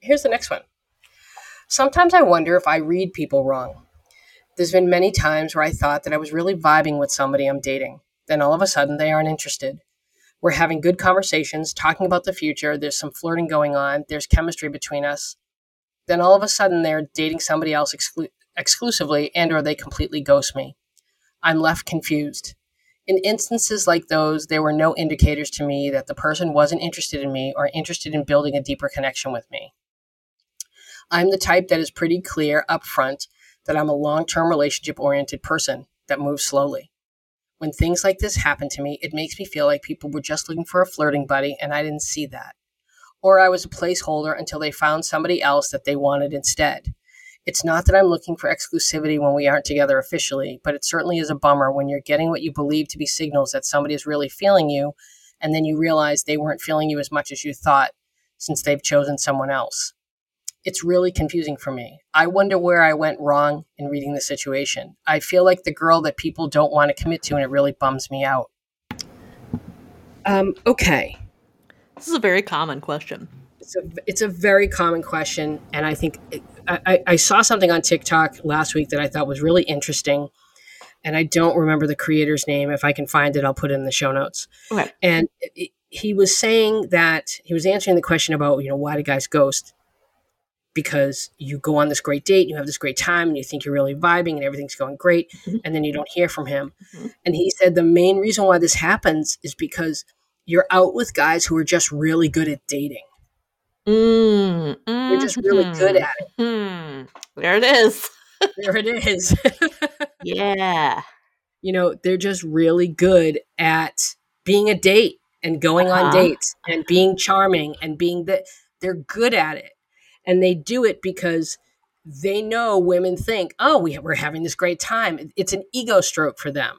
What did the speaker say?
here's the next one. Sometimes I wonder if I read people wrong. There's been many times where I thought that I was really vibing with somebody I'm dating. Then all of a sudden they aren't interested. We're having good conversations, talking about the future. There's some flirting going on. There's chemistry between us. Then all of a sudden they're dating somebody else exclu- exclusively and or they completely ghost me. I'm left confused. In instances like those, there were no indicators to me that the person wasn't interested in me or interested in building a deeper connection with me. I'm the type that is pretty clear up front that I'm a long term relationship oriented person that moves slowly. When things like this happen to me, it makes me feel like people were just looking for a flirting buddy and I didn't see that. Or I was a placeholder until they found somebody else that they wanted instead. It's not that I'm looking for exclusivity when we aren't together officially, but it certainly is a bummer when you're getting what you believe to be signals that somebody is really feeling you, and then you realize they weren't feeling you as much as you thought since they've chosen someone else. It's really confusing for me. I wonder where I went wrong in reading the situation. I feel like the girl that people don't want to commit to, and it really bums me out. Um, okay. This is a very common question. It's a, it's a very common question. And I think it, I, I saw something on TikTok last week that I thought was really interesting. And I don't remember the creator's name. If I can find it, I'll put it in the show notes. Okay. And it, he was saying that he was answering the question about, you know, why do guys ghost? because you go on this great date, you have this great time, and you think you're really vibing and everything's going great, mm-hmm. and then you don't hear from him. Mm-hmm. And he said the main reason why this happens is because you're out with guys who are just really good at dating. Mm, They're just really good at it. Mm, there it is. there it is. yeah. You know, they're just really good at being a date and going uh-huh. on dates and being charming and being that they're good at it and they do it because they know women think, oh, we, we're having this great time. It's an ego stroke for them.